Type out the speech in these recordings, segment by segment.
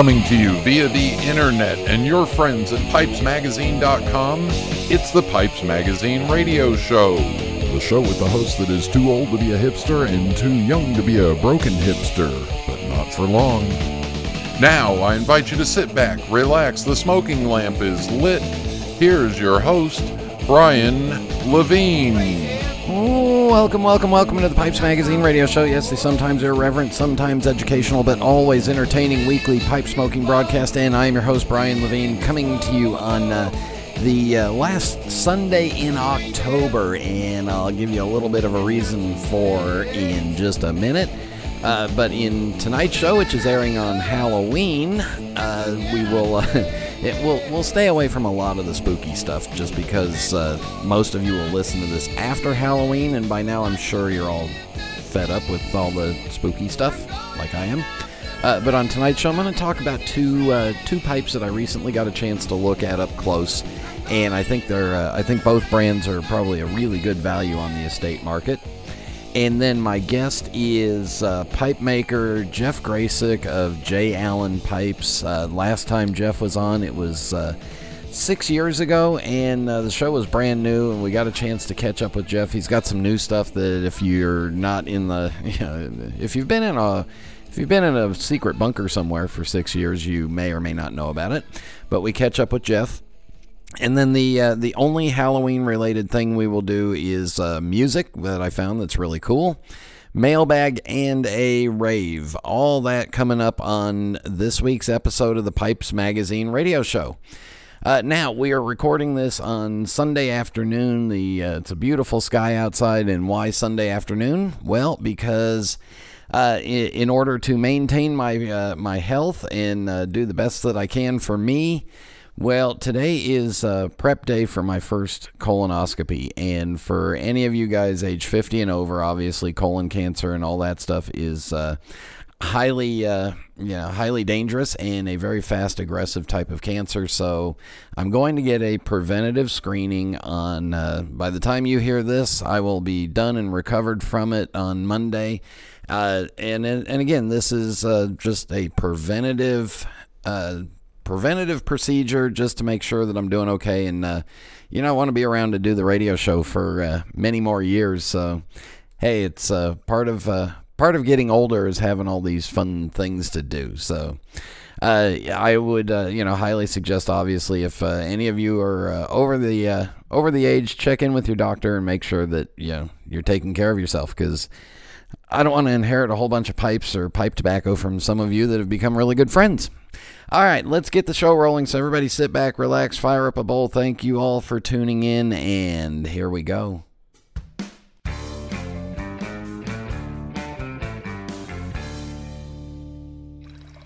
Coming to you via the internet and your friends at pipesmagazine.com, it's the Pipes Magazine radio show. The show with the host that is too old to be a hipster and too young to be a broken hipster, but not for long. Now, I invite you to sit back, relax, the smoking lamp is lit. Here's your host, Brian Levine. Welcome, welcome, welcome to the Pipes Magazine radio show. Yes, they sometimes irreverent, sometimes educational, but always entertaining weekly pipe smoking broadcast. And I am your host, Brian Levine, coming to you on uh, the uh, last Sunday in October. And I'll give you a little bit of a reason for in just a minute. Uh, but in tonight's show, which is airing on Halloween, uh, we will uh, it will we'll stay away from a lot of the spooky stuff, just because uh, most of you will listen to this after Halloween, and by now I'm sure you're all fed up with all the spooky stuff, like I am. Uh, but on tonight's show, I'm going to talk about two uh, two pipes that I recently got a chance to look at up close, and I think they're I think both brands are probably a really good value on the estate market. And then my guest is uh, pipe maker Jeff Gracik of J. Alan Pipes. Uh, last time Jeff was on, it was uh, six years ago, and uh, the show was brand new, and we got a chance to catch up with Jeff. He's got some new stuff that if you're not in the, you know, if you've been in a if you've been in a secret bunker somewhere for six years, you may or may not know about it. But we catch up with Jeff. And then the uh, the only Halloween related thing we will do is uh, music that I found that's really cool, mailbag and a rave. All that coming up on this week's episode of the Pipes Magazine radio show. Uh, now we are recording this on Sunday afternoon. The uh, it's a beautiful sky outside, and why Sunday afternoon? Well, because uh, in, order to maintain my uh, my health and uh, do the best that I can for me. Well, today is uh, prep day for my first colonoscopy. And for any of you guys age 50 and over, obviously colon cancer and all that stuff is uh, highly, uh, yeah, highly dangerous and a very fast, aggressive type of cancer. So I'm going to get a preventative screening on, uh, by the time you hear this, I will be done and recovered from it on Monday. Uh, and, and again, this is uh, just a preventative preventative procedure just to make sure that I'm doing okay. And, uh, you know, I want to be around to do the radio show for uh, many more years. So, hey, it's uh, part of uh, part of getting older is having all these fun things to do. So, uh, I would, uh, you know, highly suggest, obviously, if any of you are over the over the age, check in with your doctor and make sure that you know you're taking care of yourself because. I don't want to inherit a whole bunch of pipes or pipe tobacco from some of you that have become really good friends. All right, let's get the show rolling. So, everybody sit back, relax, fire up a bowl. Thank you all for tuning in, and here we go.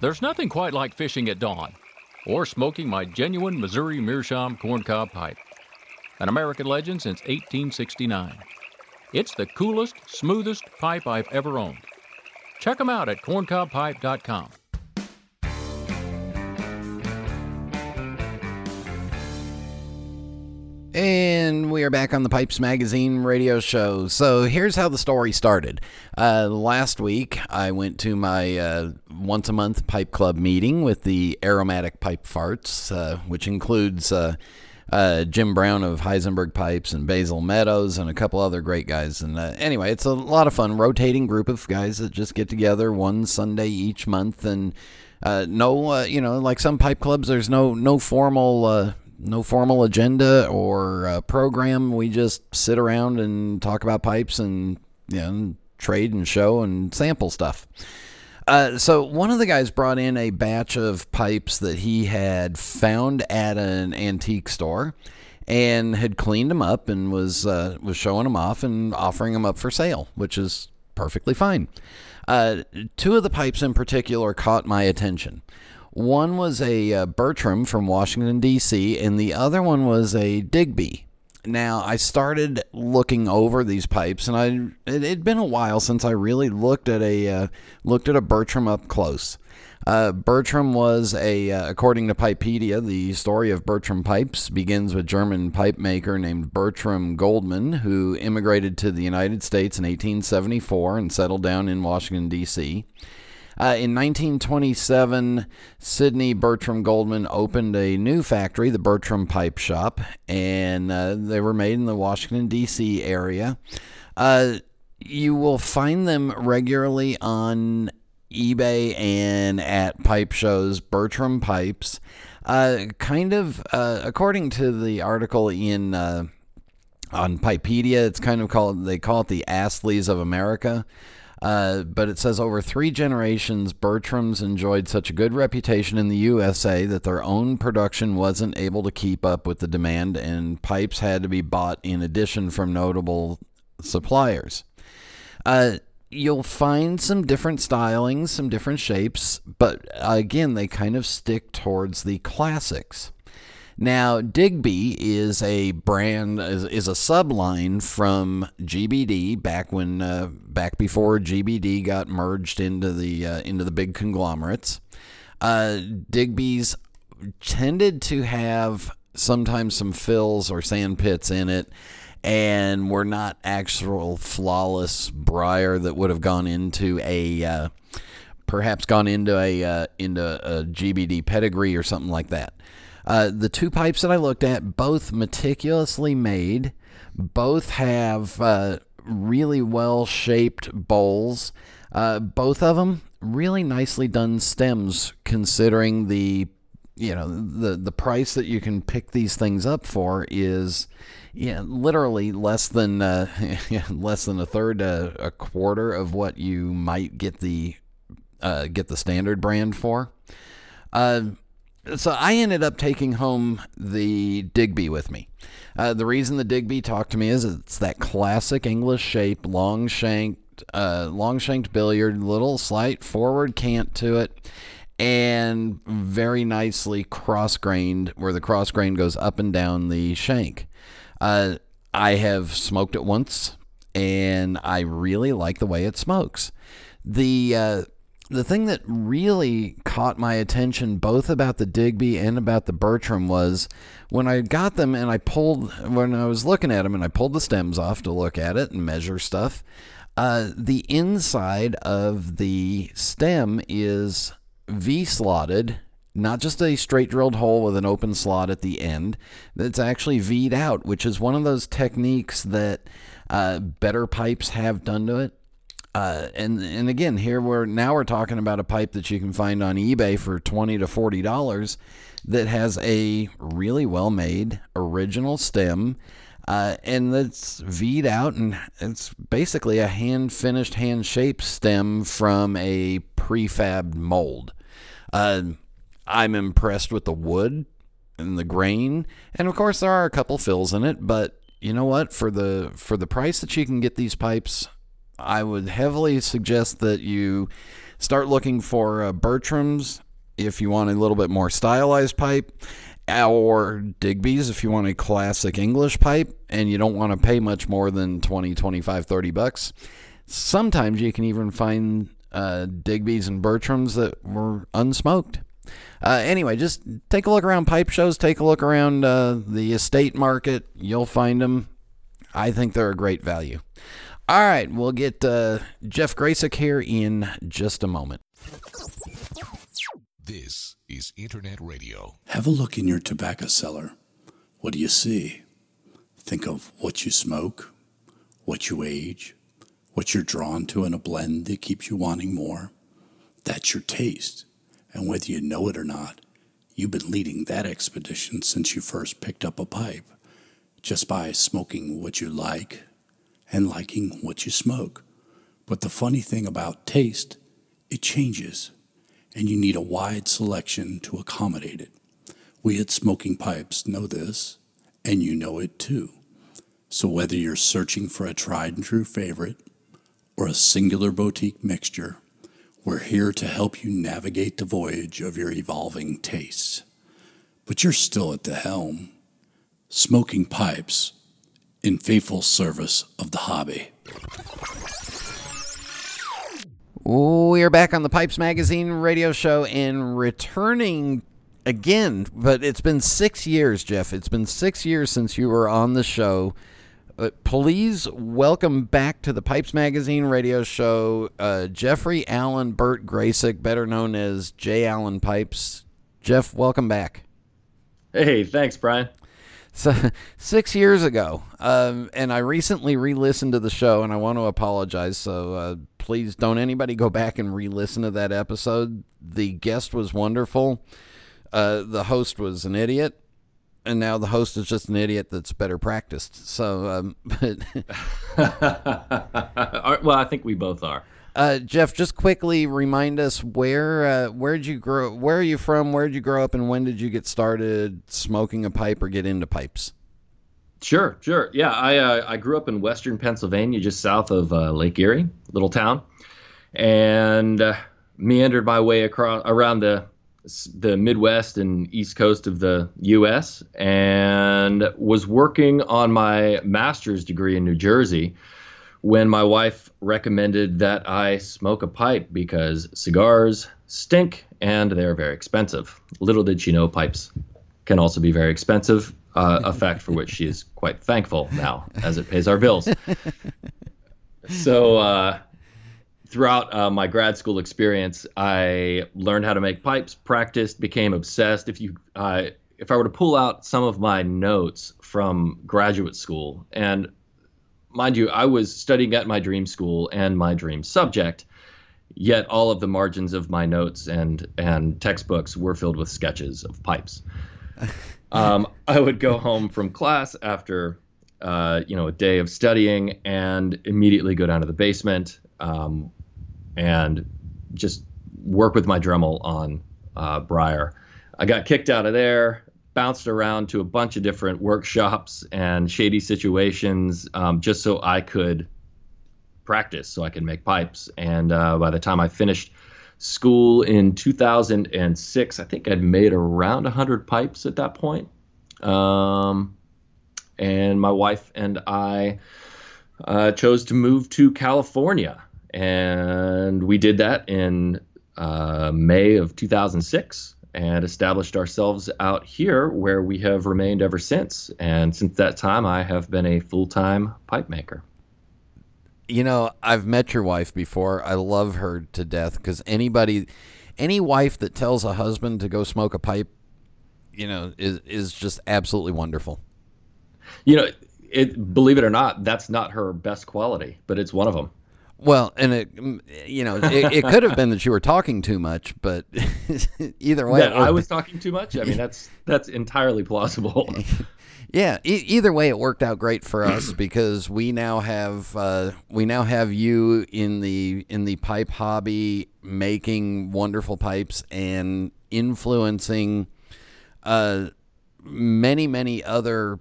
There's nothing quite like fishing at dawn or smoking my genuine Missouri Meerschaum corncob pipe, an American legend since 1869. It's the coolest, smoothest pipe I've ever owned. Check them out at corncobpipe.com. And we are back on the Pipes Magazine radio show. So here's how the story started. Uh, last week, I went to my uh, once a month pipe club meeting with the Aromatic Pipe Farts, uh, which includes uh, uh, Jim Brown of Heisenberg Pipes and Basil Meadows and a couple other great guys. And uh, anyway, it's a lot of fun, rotating group of guys that just get together one Sunday each month and. no, you know, like some pipe clubs, there's no no formal no formal agenda or program. We just sit around and talk about pipes and you know trade and show and sample stuff. Uh, so one of the guys brought in a batch of pipes that he had found at an antique store and had cleaned them up and was uh, was showing them off and offering them up for sale, which is perfectly fine. Uh, two of the pipes in particular caught my attention. One was a uh, Bertram from Washington, D.C., and the other one was a Digby. Now, I started looking over these pipes, and I it had been a while since I really looked at a uh, looked at a Bertram up close. Uh, Bertram was a, uh, according to Pipedia, the story of Bertram pipes begins with German pipe maker named Bertram Goldman, who immigrated to the United States in 1874 and settled down in Washington D.C. Uh, in 1927, Sidney Bertram Goldman opened a new factory, the Bertram Pipe Shop, and uh, they were made in the Washington, D.C. area. Uh, you will find them regularly on eBay and at pipe shows, Bertram Pipes. Uh, kind of, uh, according to the article in on Pipedia, it's kind of called, they call it the Astleys of America. Uh, but it says over three generations, Bertram's enjoyed such a good reputation in the USA that their own production wasn't able to keep up with the demand, and pipes had to be bought in addition from notable suppliers. Uh, you'll find some different stylings, some different shapes, but again, they kind of stick towards the classics. Now, Digby is a brand is, is a subline from GBD back when uh, back before GBD got merged into the uh, into the big conglomerates. Uh, Digby's tended to have sometimes some fills or sand pits in it and were not actual flawless briar that would have gone into a uh, perhaps gone into a uh, into a GBD pedigree or something like that. Uh, the two pipes that I looked at, both meticulously made, both have uh, really well shaped bowls. Uh, both of them really nicely done stems, considering the you know the the price that you can pick these things up for is yeah literally less than uh, less than a third uh, a quarter of what you might get the uh, get the standard brand for. So I ended up taking home the Digby with me. Uh, the reason the Digby talked to me is it's that classic English shape, long shanked, uh, long shanked billiard, little slight forward cant to it, and very nicely cross grained, where the cross grain goes up and down the shank. Uh, I have smoked it once, and I really like the way it smokes. The uh, the thing that really caught my attention both about the Digby and about the Bertram was when I got them and I pulled when I was looking at them and I pulled the stems off to look at it and measure stuff. Uh, the inside of the stem is V slotted, not just a straight drilled hole with an open slot at the end. That's actually V'd out, which is one of those techniques that uh, better pipes have done to it uh, and and again, here we're now we're talking about a pipe that you can find on eBay for twenty to forty dollars that has a really well made original stem. Uh, and that's V'd out, and it's basically a hand finished, hand shaped stem from a prefabbed mold. Uh, I'm impressed with the wood and the grain, and of course there are a couple fills in it. But you know what? For the for the price that you can get these pipes, I would heavily suggest that you start looking for uh, Bertram's if you want a little bit more stylized pipe, or Digby's if you want a classic English pipe and you don't want to pay much more than 20, 25, 30 bucks. Sometimes you can even find uh, Digby's and Bertram's that were unsmoked. Uh, anyway, just take a look around pipe shows, take a look around uh, the estate market. You'll find them. I think they're a great value. All right, we'll get uh, Jeff Gracik here in just a moment. This is Internet Radio. Have a look in your tobacco cellar. What do you see? Think of what you smoke, what you age, what you're drawn to in a blend that keeps you wanting more. That's your taste. And whether you know it or not, you've been leading that expedition since you first picked up a pipe, just by smoking what you like and liking what you smoke. But the funny thing about taste, it changes, and you need a wide selection to accommodate it. We at Smoking Pipes know this, and you know it too. So whether you're searching for a tried and true favorite or a singular boutique mixture, we're here to help you navigate the voyage of your evolving tastes. But you're still at the helm. Smoking Pipes in faithful service of the hobby. We are back on the Pipes Magazine radio show and returning again, but it's been six years, Jeff. It's been six years since you were on the show Uh, please welcome back to the Pipes Magazine radio show uh, Jeffrey Allen Burt Gracik, better known as J. Alan Pipes. Jeff, welcome back. Hey, thanks, Brian. So six years ago, um, and I recently re-listened to the show, and I want to apologize. So uh, please don't anybody go back and re-listen to that episode. The guest was wonderful. Uh, the host was an idiot and now the host is just an idiot that's better practiced. So, um, but well, I think we both are. Uh, Jeff, just quickly remind us where uh, where did you grow? Where are you from? Where did you grow up, and when did you get started smoking a pipe or get into pipes? Sure, sure. Yeah, I uh, I grew up in western Pennsylvania, just south of uh, Lake Erie, little town, and uh, meandered my way across around the the Midwest and East Coast of the U.S. and was working on my master's degree in New Jersey when my wife recommended that I smoke a pipe because cigars stink and they're very expensive. Little did she know pipes can also be very expensive, uh, a fact for which she is quite thankful now as it pays our bills. so, uh, throughout uh, my grad school experience, I learned how to make pipes, practiced, became obsessed. If you, uh, if I were to pull out some of my notes from graduate school, and mind you, I was studying at my dream school and my dream subject, yet all of the margins of my notes and and textbooks were filled with sketches of pipes. um, I would go home from class after. Uh, you know, a day of studying and immediately go down to the basement, um, and just work with my Dremel on uh, Briar. I got kicked out of there, bounced around to a bunch of different workshops and shady situations um, just so I could practice, so I could make pipes. And uh, by the time I finished school in 2006, I think I'd made around 100 pipes at that point. Um, and my wife and I uh, chose to move to California and we did that in uh, May of 2006 and established ourselves out here where we have remained ever since. And since that time, I have been a full time pipe maker. You know, I've met your wife before. I love her to death because anybody, any wife that tells a husband to go smoke a pipe, you know, is is just absolutely wonderful. You know, it believe it or not, that's not her best quality, but it's one of them. Well, and it, mm, you know, it, it, could have been that you were talking too much, but either way, that I was talking too much. I mean, that's that's entirely plausible. yeah, e- either way, it worked out great for us because we now have uh, we now have you in the in the pipe hobby, making wonderful pipes and influencing uh, many many other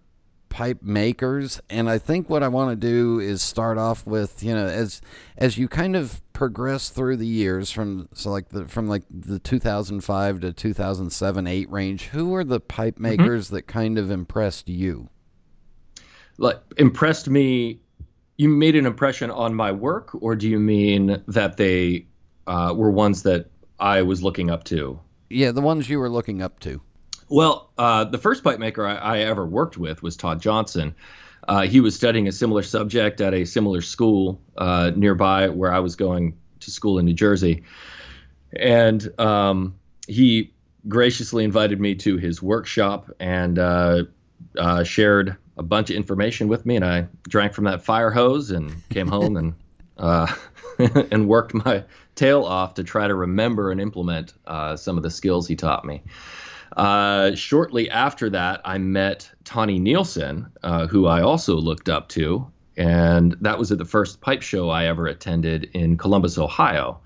pipe makers and i think what i want to do is start off with you know as as you kind of progress through the years from so like the from like the 2005 to 2007 8 range who are the pipe mm-hmm. makers mm-hmm. that kind of impressed you like impressed me you made an impression on my work or do you mean that they uh, were ones that i was looking up to yeah the ones you were looking up to well, uh, the first pipe maker I, I, ever worked with was Todd Johnson. Uh, he was studying a similar subject at a similar school uh, nearby where I was going to school in New Jersey. And um, he graciously invited me to his workshop and uh, uh, shared a bunch of information with me. And I drank from that fire hose and came home and uh, and worked my tail off to try to remember and implement some of the skills he taught me. Uh, shortly after that, I met Tonni Nielsen, uh, who I also looked up to, and that was at the first pipe show I ever attended in Columbus, Ohio.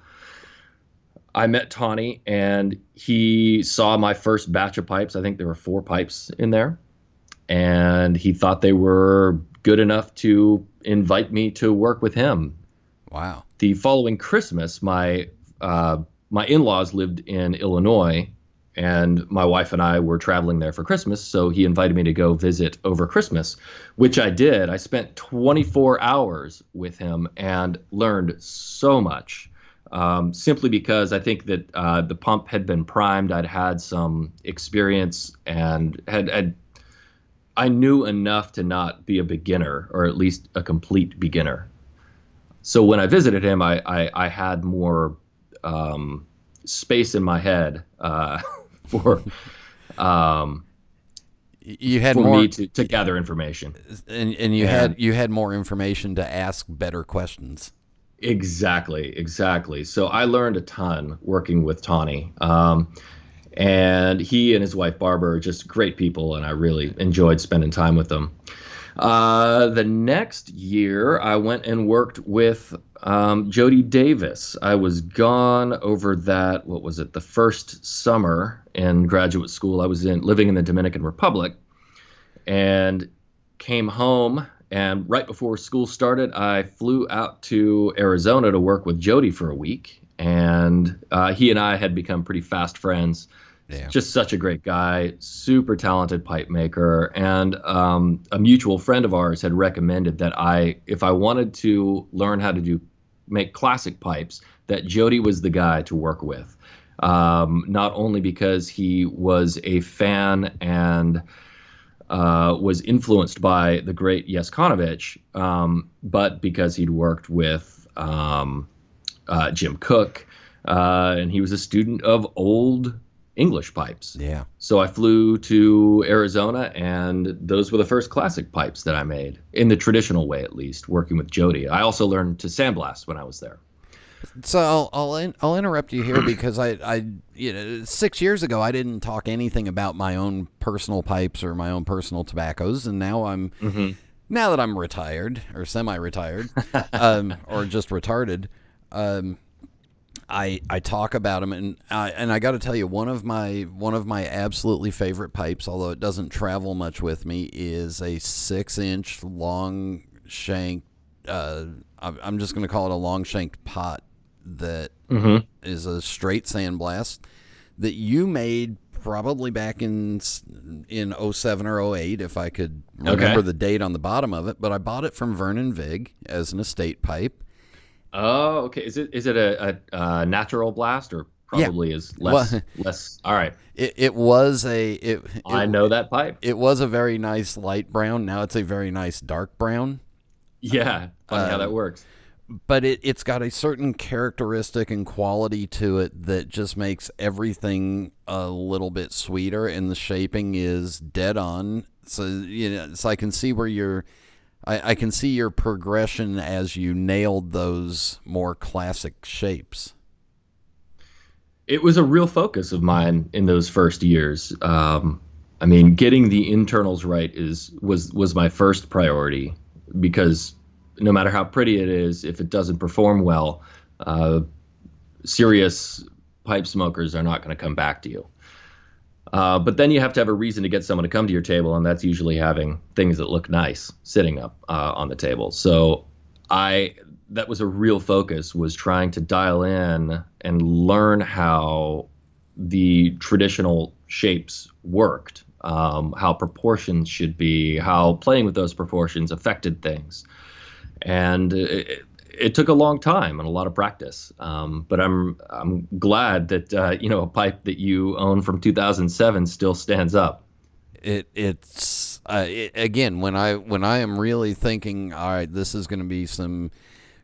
I met Tonni, and he saw my first batch of pipes. I think there were four pipes in there, and he thought they were good enough to invite me to work with him. Wow. The following Christmas, my uh, my in-laws lived in Illinois and my wife and I were traveling there for Christmas, so he invited me to go visit over Christmas, which I did. I spent 24 hours with him and learned so much. Um, simply because I think that uh, the pump had been primed. I'd had some experience and had, had I knew enough to not be a beginner, or at least a complete beginner. So when I visited him, I I, I had more um, space in my head uh, for um, you had for more me to, to gather information. and, and you Yeah. had you had more information to ask better questions. Exactly, exactly. So I learned a ton working with Tonni. Um, and he and his wife Barbara are just great people, and I really enjoyed spending time with them. Uh, the next year, I went and worked with um, Jody Davis. I was gone over that. What was it? The first summer in graduate school, I was in living in the Dominican Republic, and came home. And right before school started, I flew out to Arizona to work with Jody for a week. And uh, he and I had become pretty fast friends Yeah. just such a great guy, super talented pipe maker, and um, a mutual friend of ours had recommended that I, if I wanted to learn how to do make classic pipes, that Jody was the guy to work with. Um, not only because he was a fan and uh, was influenced by the great Jess Chonowitsch, um, but because he'd worked with um, uh, Jim Cooke, uh, and he was a student of old English pipes. Yeah. So I flew to Arizona, and those were the first classic pipes that I made in the traditional way, at least, working with Jody. I also learned to sandblast when I was there. So I'll I'll, in, I'll interrupt you here because I I you know six years ago I didn't talk anything about my own personal pipes or my own personal tobaccos, and now I'm now that I'm retired or semi-retired, um, or just retarded, um, I I talk about them, and I, and I got to tell you one of my one of my absolutely favorite pipes, although it doesn't travel much with me, is a six-inch long shank. Uh, I'm I'm just going to call it a long shanked pot that is a straight sandblast that you made probably back in in 07 or 08 if I could remember Okay. the date on the bottom of it but I bought it from Vernon Vig as an estate pipe Oh, okay. Is it is it a, a, a natural blast or probably is less Well- less? All right, it, it was a it, it I know that pipe. it was a very nice light brown now it's a very nice dark brown Yeah, funny how Um, that works. But it, it's got a certain characteristic and quality to it that just makes everything a little bit sweeter and the shaping is dead on so you know so i can see where you're I, I can see your progression as you nailed those more classic shapes It was a real focus of mine in those first years. Um, I mean, getting the internals right is was was my first priority because no matter how pretty it is, if it doesn't perform well, uh, serious pipe smokers are not going to come back to you. Uh, but then you have to have a reason to get someone to come to your table, and that's usually having things that look nice sitting up uh, on the table. So I that was a real focus was trying to dial in and learn how the traditional shapes worked, um, how proportions should be, how playing with those proportions affected things, and it, it took a long time and a lot of practice. Um, but I'm I'm glad that uh, you know a pipe that you own from 2007 still stands up. it it's uh, it, again when I when I am really thinking, all right, this is going to be some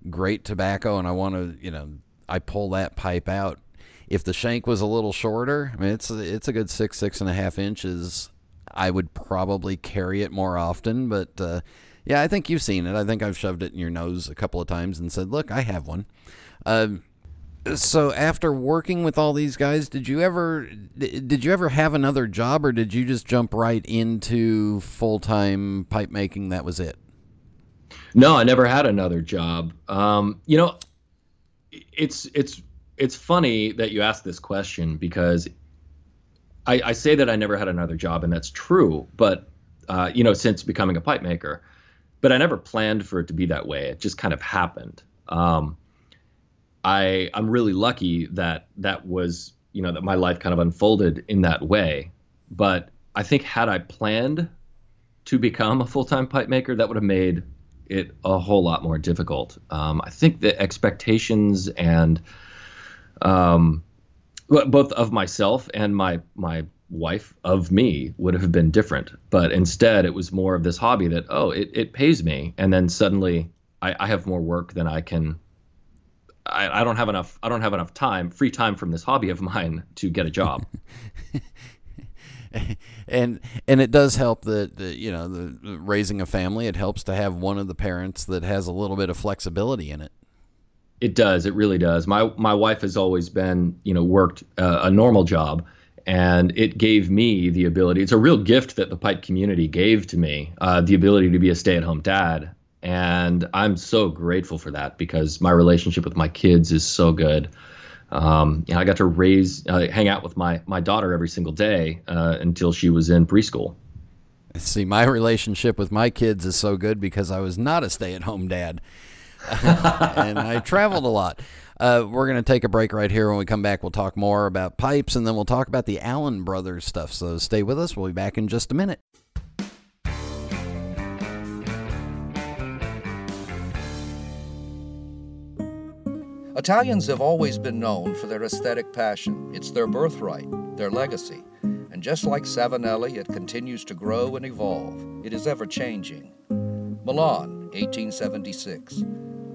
great tobacco, and I want to, you know, I pull that pipe out. If the shank was a little shorter, I mean, it's it's a good six six and a half inches. I would probably carry it more often, but uh, yeah, I think you've seen it. I think I've shoved it in your nose a couple of times and said, "Look, I have one." Um, so after working with all these guys, did you ever did you ever have another job, or did you just jump right into full time pipe making? That was it. No, I never had another job. Um, you know, it's it's it's funny that you ask this question because I, I say that I never had another job, and that's true. But uh, you know, since becoming a pipe maker, but I never planned for it to be that way. It just kind of happened. Um, I I'm really lucky that that was you know that my life kind of unfolded in that way. But I think had I planned to become a full time pipe maker, that would have made it a whole lot more difficult. Um, I think the expectations and um, both of myself and my my wife of me would have been different. But instead, it was more of this hobby that, oh, it, it pays me. And then suddenly I, I have more work than I can. I, I don't have enough. I don't have enough time, free time from this hobby of mine to get a job. and and it does help that, you know the, raising a family. It helps to have one of the parents that has a little bit of flexibility in it. It does. It really does. My my wife has always been, you know, worked uh, a normal job, and it gave me the ability. It's a real gift that the pipe community gave to me, uh, the ability to be a stay-at-home dad, and I'm so grateful for that because my relationship with my kids is so good. Um, you know, I got to raise, uh, hang out with my my daughter every single day uh, until she was in preschool. See, my relationship with my kids is so good because I was not a stay-at-home dad. and I traveled a lot. Uh, we're going to take a break right here. When we come back, we'll talk more about pipes and then we'll talk about the Alan Brothers stuff. So stay with us. We'll be back in just a minute. Italians have always been known for their aesthetic passion. It's their birthright, their legacy. And just like Savinelli, it continues to grow and evolve. It is ever changing. Milan, 1876.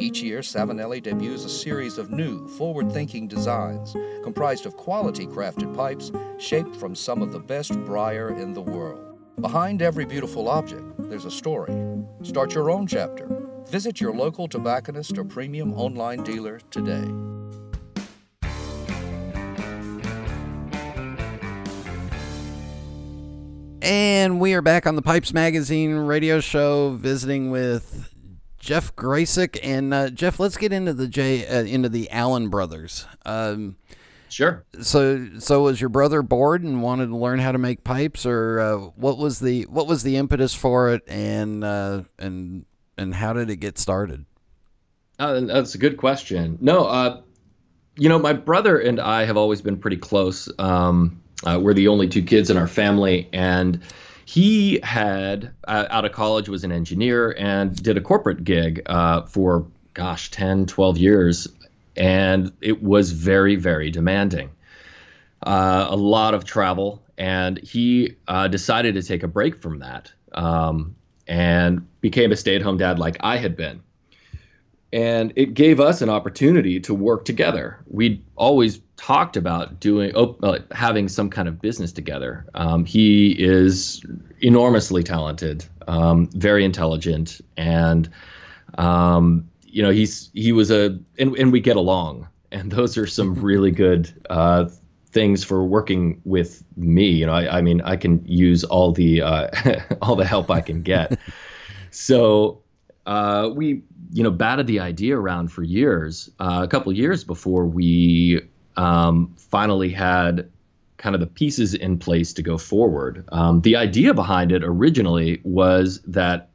Each year, Savinelli debuts a series of new, forward thinking designs comprised of quality crafted pipes shaped from some of the best briar in the world. Behind every beautiful object, there's a story. Start your own chapter. Visit your local tobacconist or premium online dealer today. And we are back on the Pipes Magazine radio show visiting with Jeff Gracik and uh, Jeff. Let's get into the J uh, into the Alan brothers. Um, sure. So, so was your brother bored and wanted to learn how to make pipes, or uh, what was the what was the impetus for it, and uh, and and how did it get started? Uh, that's a good question. No, uh, you know, my brother and I have always been pretty close. Um, we're the only two kids in our family, and he had uh, out of college was an engineer and did a corporate gig uh, for gosh 10 12 years and it was very very demanding. Uh, a lot of travel and he uh, decided to take a break from that um, and became a stay-at-home dad like i had been and it gave us an opportunity to work together. We'd always talked about doing uh, having some kind of business together. Um, he is enormously talented, um, very intelligent, and um, you know he's he was a and, and we get along, and those are some really good uh, things for working with me. You know, I, I mean, I can use all the uh, all the help I can get. so uh, we you know batted the idea around for years, uh, a couple years before we um, finally had kind of the pieces in place to go forward. Um, the idea behind it originally was that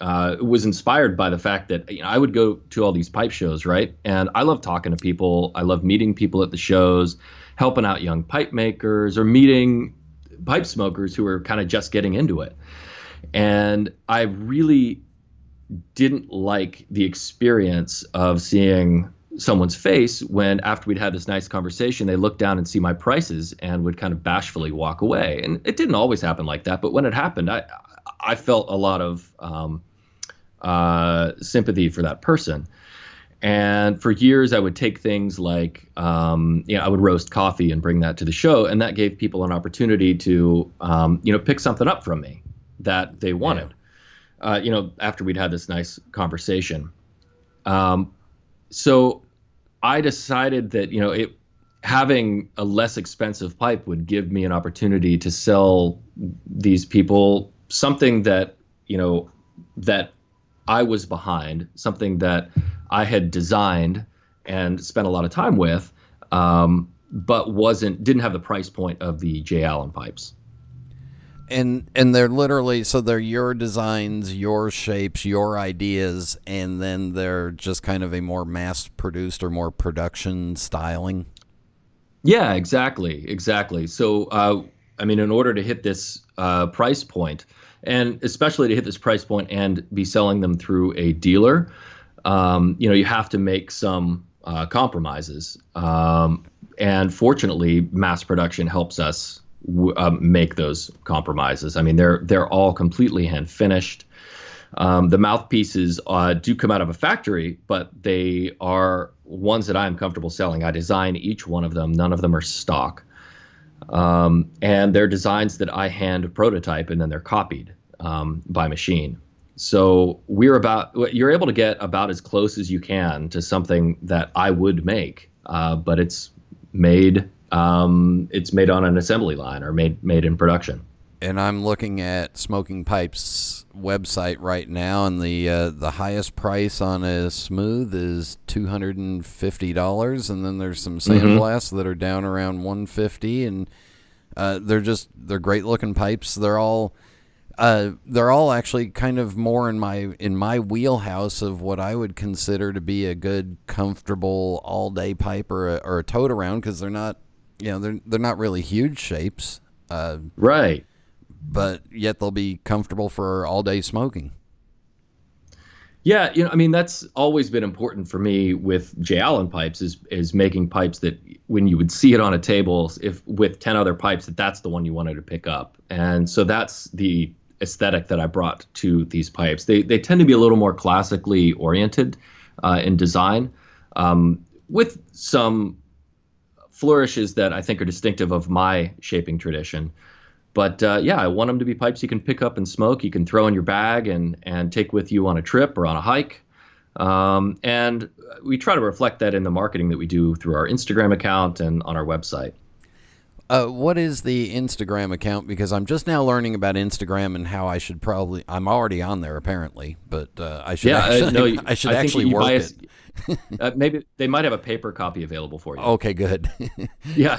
uh, it was inspired by the fact that you know, I would go to all these pipe shows, right? And I love talking to people. I love meeting people at the shows, helping out young pipe makers, or meeting pipe smokers who are kind of just getting into it. And I really didn't like the experience of seeing someone's face when after we'd had this nice conversation they looked down and see my prices and would kind of bashfully walk away. And it didn't always happen like that but when it happened i i felt a lot of um, uh, sympathy for that person. And for years i would take things like um, you know i would roast coffee and bring that to the show and that gave people an opportunity to um, you know pick something up from me that they wanted uh, you know, after we'd had this nice conversation. Um, so I decided that, you know, it having a less expensive pipe would give me an opportunity to sell these people something that, you know, that I was behind, something that I had designed and spent a lot of time with, um, but wasn't didn't have the price point of the J. Alan pipes. And and they're literally so they're your designs, your shapes, your ideas, and then they're just kind of a more mass produced or more production styling. Yeah, exactly, exactly. So, uh, I mean, in order to hit this uh, price point, and especially to hit this price point and be selling them through a dealer, um, you know, you have to make some uh, compromises. Um, and fortunately, mass production helps us um, make those compromises. I mean, they're they're all completely hand finished. Um, the mouthpieces uh, do come out of a factory, but they are ones that I'm comfortable selling. I design each one of them. None of them are stock. Um, and they're designs that I hand prototype and then they're copied um, by machine. So we're about you're able to get about as close as you can to something that I would make, uh, but it's made um, it's made on an assembly line or made made in production. And I'm looking at Smoking Pipes website right now, and the uh, the highest price on a smooth is two hundred and fifty dollars, and then there's some sandblasts that are down around one fifty, and uh, they're just they're great looking pipes. They're all uh, they're all actually kind of more in my in my wheelhouse of what I would consider to be a good, comfortable all day pipe or a, or a tote around because they're not, you know, they're they're not really huge shapes, uh, Right. but yet they'll be comfortable for all day smoking. Yeah, you know, I mean that's always been important for me with J. Alan pipes is is making pipes that when you would see it on a table, if with ten other pipes, that that's the one you wanted to pick up, and so that's the aesthetic that I brought to these pipes. They they tend to be a little more classically oriented uh, in design, um, with some flourishes that I think are distinctive of my shaping tradition. But uh, yeah, I want them to be pipes you can pick up and smoke. You can throw in your bag and and take with you on a trip or on a hike. Um, and we try to reflect that in the marketing that we do through our Instagram account and on our website. Uh, what is the Instagram account? Because I'm just now learning about Instagram and how I should probably. I'm already on there apparently, but uh, I should. Yeah, uh, no, you- I should I think actually work buy it. uh, maybe they might have a paper copy available for you. Okay, good. Yeah.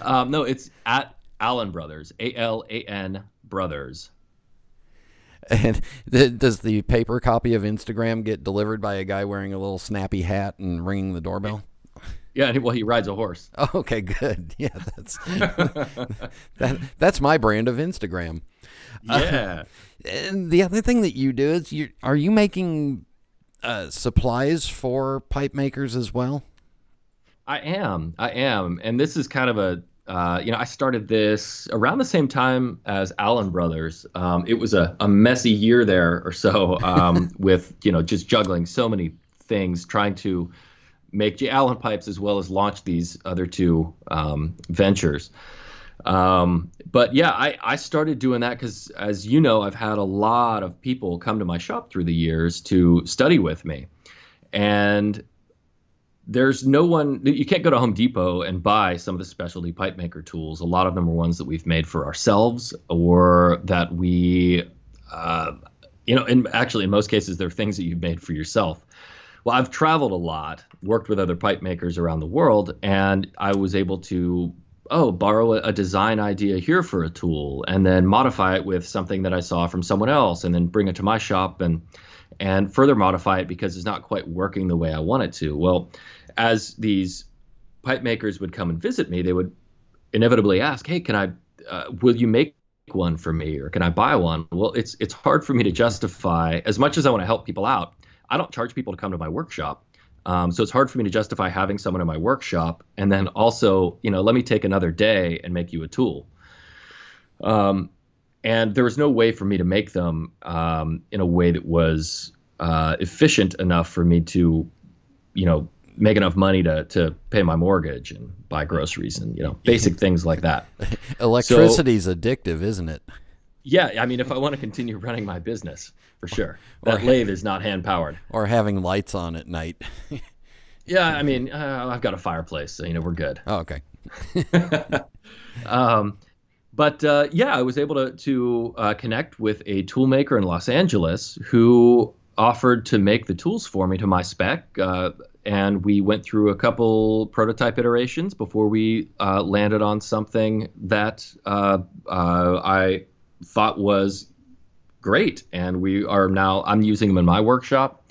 um, no, it's at Alan Brothers. A L A N Brothers. and th- does the paper copy of Instagram get delivered by a guy wearing a little snappy hat and ringing the doorbell? Yeah, well, he rides a horse. Oh, okay, good. Yeah, that's that, that's my brand of Instagram. Yeah. And the other thing that you do is you are you making uh, supplies for pipe makers as well? I am. I am. And this is kind of a, uh, you know, I started this around the same time as Alan Brothers. Um, it was a, a messy year there or so um, with, you know, just juggling so many things, trying to make J. Alan pipes as well as launch these other two um, ventures. Um, but yeah, I, I started doing that because, as you know, I've had a lot of people come to my shop through the years to study with me. And there's no one you can't go to Home Depot and buy some of the specialty pipe maker tools. A lot of them are ones that we've made for ourselves or that we uh, you know, in actually in most cases they're things that you've made for yourself. Well, I've traveled a lot, worked with other pipe makers around the world, and I was able to oh, borrow a, a design idea here for a tool and then modify it with something that I saw from someone else and then bring it to my shop and and further modify it because it's not quite working the way I want it to. Well, as these pipe makers would come and visit me, they would inevitably ask, "Hey, can I? Uh, will you make one for me, or can I buy one?" Well, it's it's hard for me to justify as much as I want to help people out. I don't charge people to come to my workshop, um, so it's hard for me to justify having someone in my workshop and then also, you know, let me take another day and make you a tool. Um, and there was no way for me to make them um, in a way that was uh, efficient enough for me to, you know, make enough money to to pay my mortgage and buy groceries and you know basic things like that. Electricity's addictive, isn't it? Yeah, I mean, if I want to continue running my business, for sure, that lathe is not hand powered. Or having lights on at night. Yeah, I mean, uh, I've got a fireplace, so you know we're good. oh, okay. Um, but uh, yeah, I was able to to uh, connect with a toolmaker in Los Angeles who offered to make the tools for me to my spec, uh, and we went through a couple prototype iterations before we uh, landed on something that uh, uh, I thought was great. And we are now I'm using them in my workshop,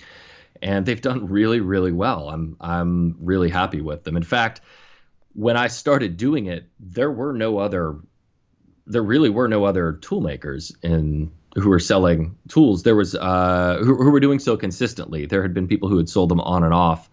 and they've done really really well. I'm I'm really happy with them. In fact, when I started doing it, there were no other there really were no other tool makers in who were selling tools. There was uh, who, who, were doing so consistently. There had been people who had sold them on and off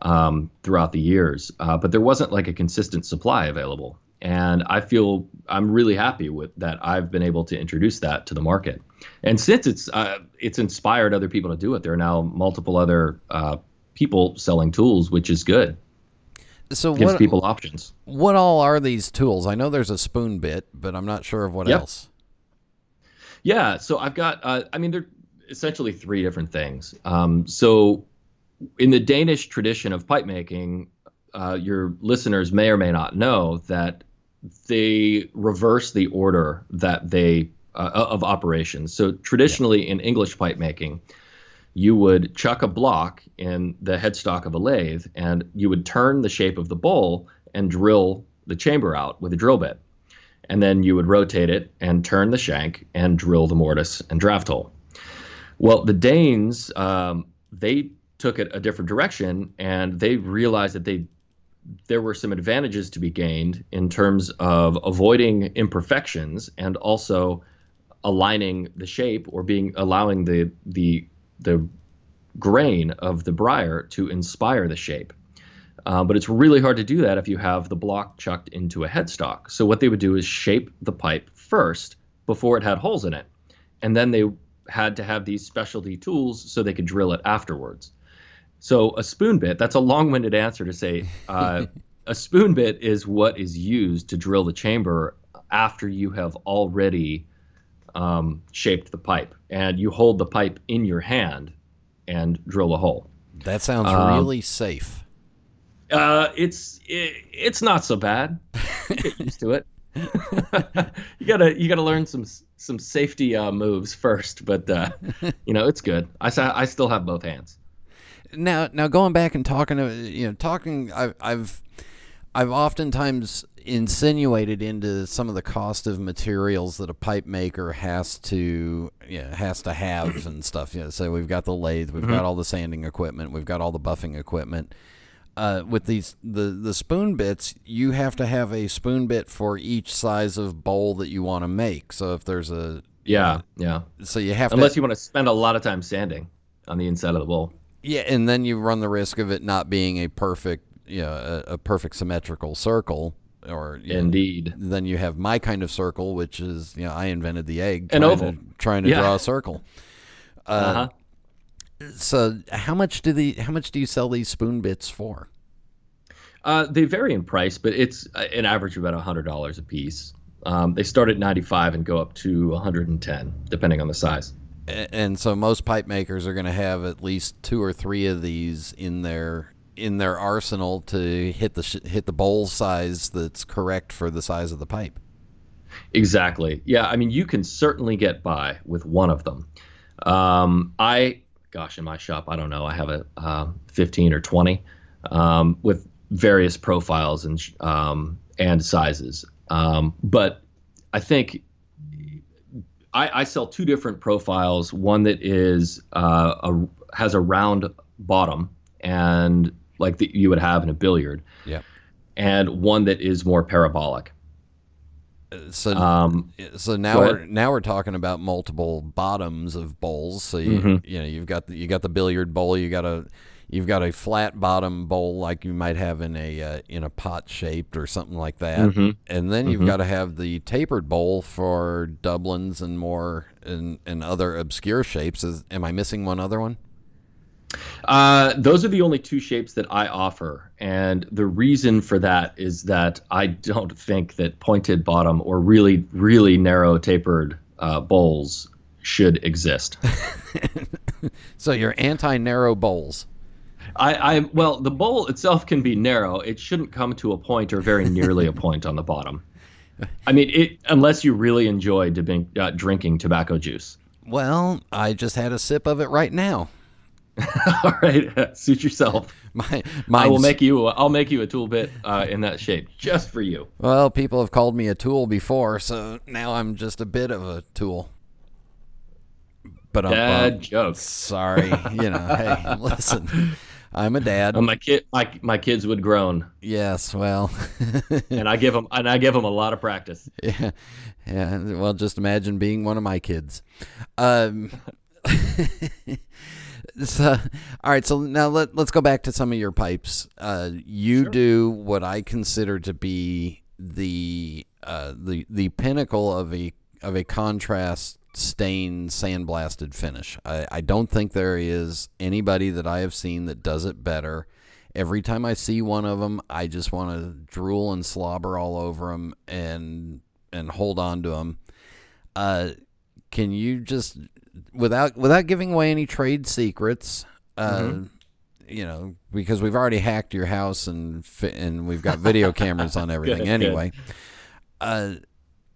um, throughout the years, uh, but there wasn't like a consistent supply available. And I feel I'm really happy with that. I've been able to introduce that to the market, and since it's uh, it's inspired other people to do it, there are now multiple other uh, people selling tools, which is good so gives what, people options. What all are these tools? I know there's a spoon bit, but I'm not sure of what yep. else. Yeah, so I've got. Uh, I mean, they're essentially three different things. Um, so, in the Danish tradition of pipe making, uh, your listeners may or may not know that they reverse the order that they uh, of operations. So traditionally yeah. in English pipe making, you would chuck a block in the headstock of a lathe and you would turn the shape of the bowl and drill the chamber out with a drill bit. And then you would rotate it and turn the shank and drill the mortise and draft hole. Well, the Danes, um, they took it a different direction and they realized that they there were some advantages to be gained in terms of avoiding imperfections and also aligning the shape or being allowing the the the grain of the briar to inspire the shape. Uh, but it's really hard to do that if you have the block chucked into a headstock. So what they would do is shape the pipe first before it had holes in it, and then they had to have these specialty tools so they could drill it afterwards. So a spoon bit, that's a long-winded answer to say uh, a spoon bit is what is used to drill the chamber after you have already um, shaped the pipe, and you hold the pipe in your hand and drill a hole. That sounds um, really safe. Uh, it's it, it's not so bad. Get used to it. you gotta you gotta learn some some safety uh, moves first, but uh, you know it's good. I I still have both hands. Now now going back and talking to you know talking I've I've I've oftentimes insinuated into some of the cost of materials that a pipe maker has to you know, has to have and stuff. You know, so we've got the lathe, we've mm-hmm. got all the sanding equipment, we've got all the buffing equipment. Uh, with these the the spoon bits, you have to have a spoon bit for each size of bowl that you want to make. So if there's a yeah yeah, so you have unless to, you want to spend a lot of time sanding on the inside of the bowl. Yeah, and then you run the risk of it not being a perfect you know, a, a perfect symmetrical circle or indeed know, then you have my kind of circle which is you know i invented the egg trying oval. to, trying to yeah. draw a circle uh, uh-huh. so how much do the how much do you sell these spoon bits for uh, they vary in price but it's uh, an average of about $100 a piece um, they start at 95 and go up to 110 depending on the size and so most pipe makers are going to have at least two or three of these in their in their arsenal to hit the sh- hit the bowl size that's correct for the size of the pipe. Exactly. Yeah, I mean you can certainly get by with one of them. Um, I gosh, in my shop, I don't know. I have a uh, 15 or 20 um, with various profiles and um, and sizes. Um, but I think I, I, sell two different profiles. One that is uh, a, has a round bottom and like that you would have in a billiard. Yeah. And one that is more parabolic. So, um, so now we're now we're talking about multiple bottoms of bowls. So you mm-hmm. you know you've got the, you got the billiard bowl. You got a you've got a flat bottom bowl like you might have in a uh, in a pot shaped or something like that. Mm-hmm. And then you've mm-hmm. got to have the tapered bowl for dublins and more and and other obscure shapes. Is am I missing one other one? Uh, those are the only two shapes that I offer. And the reason for that is that I don't think that pointed bottom or really, really narrow tapered uh, bowls should exist. so you're anti narrow bowls. I, I well, the bowl itself can be narrow. It shouldn't come to a point or very nearly a point on the bottom. I mean, it unless you really enjoy uh, drinking tobacco juice. Well, I just had a sip of it right now. All right, suit yourself. My, I will make you. I'll make you a tool bit uh, in that shape just for you. Well, people have called me a tool before, so now I'm just a bit of a tool. But I'm Dad jokes. sorry. You know, hey, listen, I'm a dad. Uh, my kid, my my kids would groan, yes, well, and I give them and I give them a lot of practice. yeah, yeah. Well, just imagine being one of my kids. Um, so, all right. So now let let's go back to some of your pipes. Uh, you do what I consider to be the uh, the the pinnacle of a of a contrast stain sandblasted finish. I, I don't think there is anybody that I have seen that does it better. Every time I see one of them, I just want to drool and slobber all over them and and hold on to them. Uh, can you just without without giving away any trade secrets? Uh, You know, because we've already hacked your house and and we've got video cameras on everything Good, good. anyway. Uh,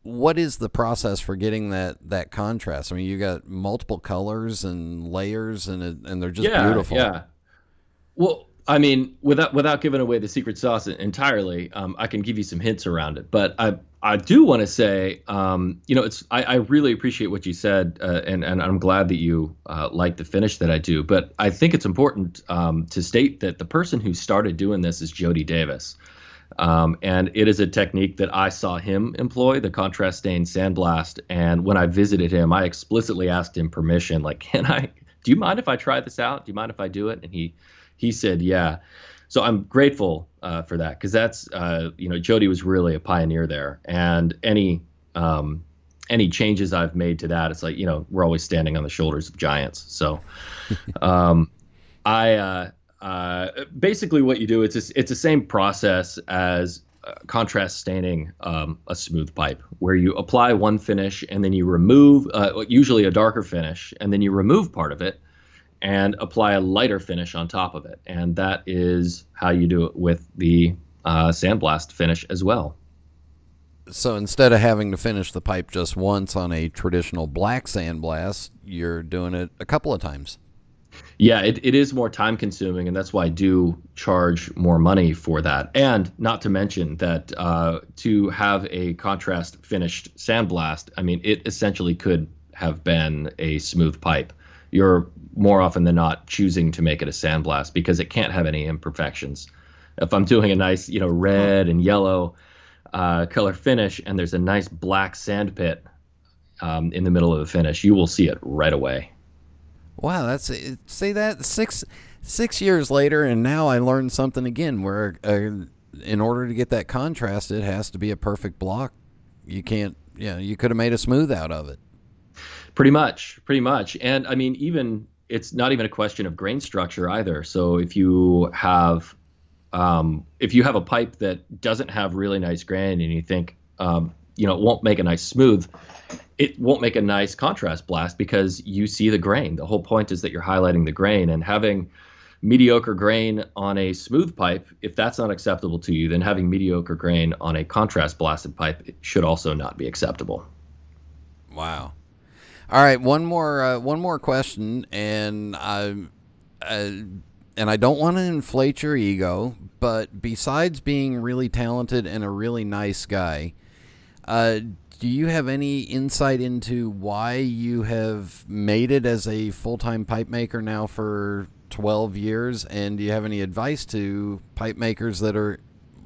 what is the process for getting that that contrast? I mean, you got multiple colors and layers, and and they're just yeah, beautiful. Yeah. Well, I mean, without without giving away the secret sauce entirely, um, I can give you some hints around it. But I I do want to say, um, you know, it's I, I really appreciate what you said, uh, and and I'm glad that you uh, like the finish that I do. But I think it's important um, to state that the person who started doing this is Jody Davis. Um, and it is a technique that I saw him employ, the contrast stain sandblast. And when I visited him, I explicitly asked him permission, like, can I, do you mind if I try this out? Do you mind if I do it? And he, he said, yeah. So I'm grateful uh, for that because that's, uh, you know, Jody was really a pioneer there. And any, um, any changes I've made to that, it's like, you know, we're always standing on the shoulders of giants. So, um, I, uh, uh, basically what you do it's it's the same process as uh, contrast staining um, a smooth pipe where you apply one finish and then you remove uh, usually a darker finish and then you remove part of it and apply a lighter finish on top of it and that is how you do it with the uh, sandblast finish as well So instead of having to finish the pipe just once on a traditional black sandblast, you're doing it a couple of times. Yeah, it, it is more time consuming, and that's why I do charge more money for that. And not to mention that uh, to have a contrast finished sandblast, I mean, it essentially could have been a smooth pipe. You're more often than not choosing to make it a sandblast because it can't have any imperfections. If I'm doing a nice, you know, red and yellow uh, color finish, and there's a nice black sand pit um, in the middle of the finish, you will see it right away. Wow, that's it- say that six six years later, and now I learned something again. Where uh, in order to get that contrast, it has to be a perfect block. You can't, you know, you could have made a smooth out of it. Pretty much, pretty much. And I mean, even it's not even a question of grain structure either. So if you have um, if you have a pipe that doesn't have really nice grain and you think um, you know it won't make a nice smooth, it won't make a nice contrast blast because you see the grain. The whole point is that you're highlighting the grain and having mediocre grain on a smooth pipe. If that's not acceptable to you, then having mediocre grain on a contrast blasted pipe should also not be acceptable. Wow. All right, one more uh, one more question, and I, uh, and I don't want to inflate your ego, but besides being really talented and a really nice guy, uh, do you have any insight into why you have made it as a full time pipe maker now for twelve years? And do you have any advice to pipe makers that are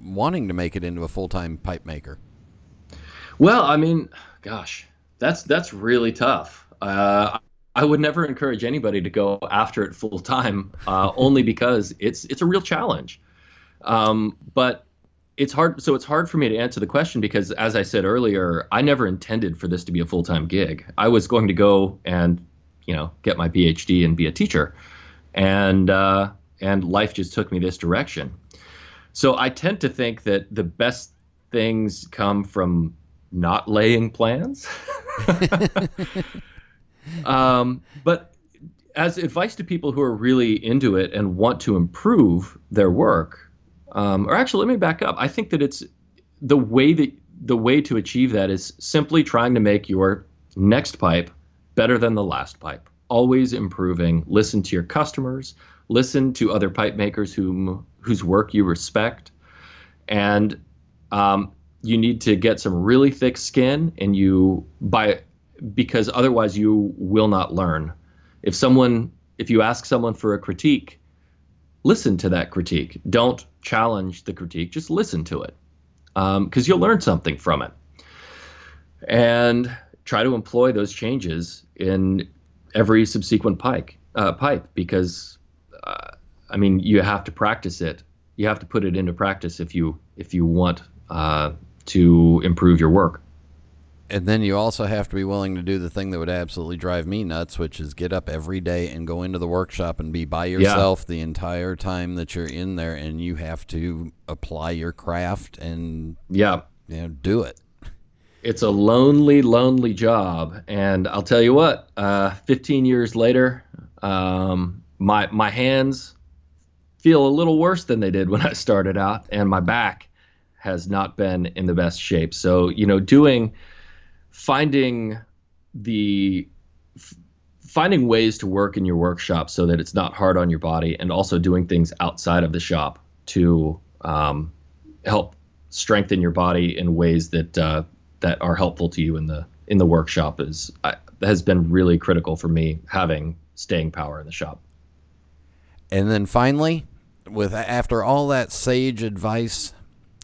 wanting to make it into a full time pipe maker? Well, I mean, gosh, that's that's really tough. Uh, I would never encourage anybody to go after it full time, uh, only because it's it's a real challenge. Um, but it's hard. So it's hard for me to answer the question because, as I said earlier, I never intended for this to be a full time gig. I was going to go and you know get my PhD and be a teacher, and uh, and life just took me this direction. So I tend to think that the best things come from not laying plans. um, but as advice to people who are really into it and want to improve their work, um, or actually, let me back up. I think that it's the way that the way to achieve that is simply trying to make your next pipe better than the last pipe. always improving. Listen to your customers. Listen to other pipe makers whom whose work you respect, and um, you need to get some really thick skin. And you by because otherwise you will not learn. If someone if you ask someone for a critique, listen to that critique. Don't challenge the critique. Just listen to it because um, you'll learn something from it. And try to employ those changes in every subsequent pike, uh, pipe because uh, I mean you have to practice it. You have to put it into practice if you if you want uh, to improve your work. And then you also have to be willing to do the thing that would absolutely drive me nuts, which is get up every day and go into the workshop and be by yourself yeah. the entire time that you're in there, and you have to apply your craft and yeah, you know, do it. It's a lonely, lonely job, and I'll tell you what. Uh, 15 years later, um, my my hands feel a little worse than they did when I started out, and my back has not been in the best shape. So you know, doing finding the f- finding ways to work in your workshop so that it's not hard on your body and also doing things outside of the shop to um, help strengthen your body in ways that uh, that are helpful to you in the in the workshop is uh, has been really critical for me having staying power in the shop. And then finally, with after all that sage advice,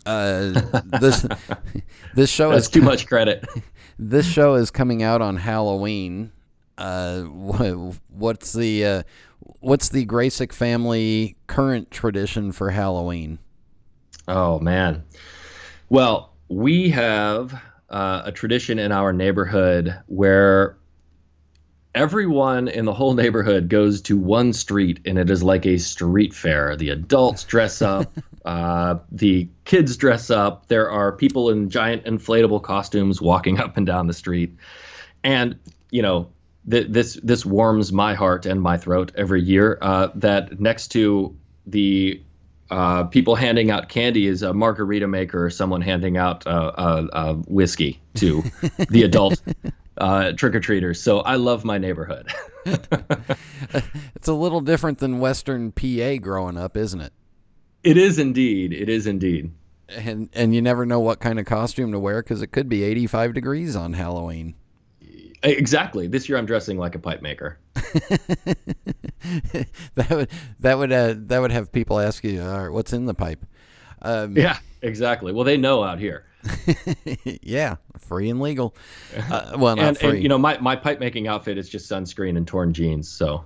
uh, this this show That's is too much credit. this show is coming out on Halloween. Uh, what's the uh, what's the Gracik family current tradition for Halloween? Oh man, well we have uh, a tradition in our neighborhood where everyone in the whole neighborhood goes to one street and it is like a street fair. The adults dress up, uh, the kids dress up. There are people in giant inflatable costumes walking up and down the street. And, you know, th- this this warms my heart and my throat every year. Uh, that next to the uh, people handing out candy is a margarita maker or someone handing out uh, uh, uh whiskey to the adult uh, trick or treaters. So I love my neighborhood. it's a little different than Western PA growing up, isn't it? It is indeed. It is indeed. And and you never know what kind of costume to wear because it could be 85 degrees on Halloween. Exactly. This year I'm dressing like a pipe maker. that would that would uh, that would have people ask you, All right, "What's in the pipe?" Um, yeah, exactly. Well, they know out here. yeah, free and legal. Uh, well, not and, free. And, you know, my, my pipe making outfit is just sunscreen and torn jeans. So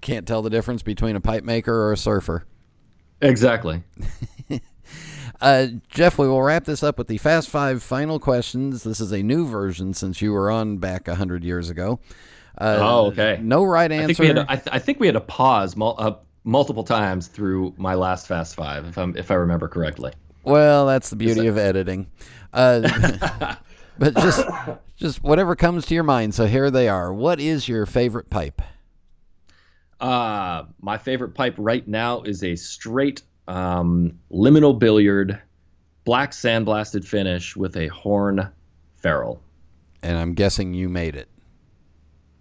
can't tell the difference between a pipe maker or a surfer. Exactly. uh, Jeff, we will wrap this up with the Fast Five final questions. This is a new version since you were on back hundred years ago. Uh, oh, okay. No right answer. I think we had to, I, th- I think we had to pause mul- uh, multiple times through my last Fast Five, if, I'm, if I remember correctly. Well, that's the beauty of editing. Uh, but just just whatever comes to your mind. So here they are. What is your favorite pipe? Uh, my favorite pipe right now is a straight um, liminal billiard, black sandblasted finish with a horn ferrule. And I'm guessing you made it.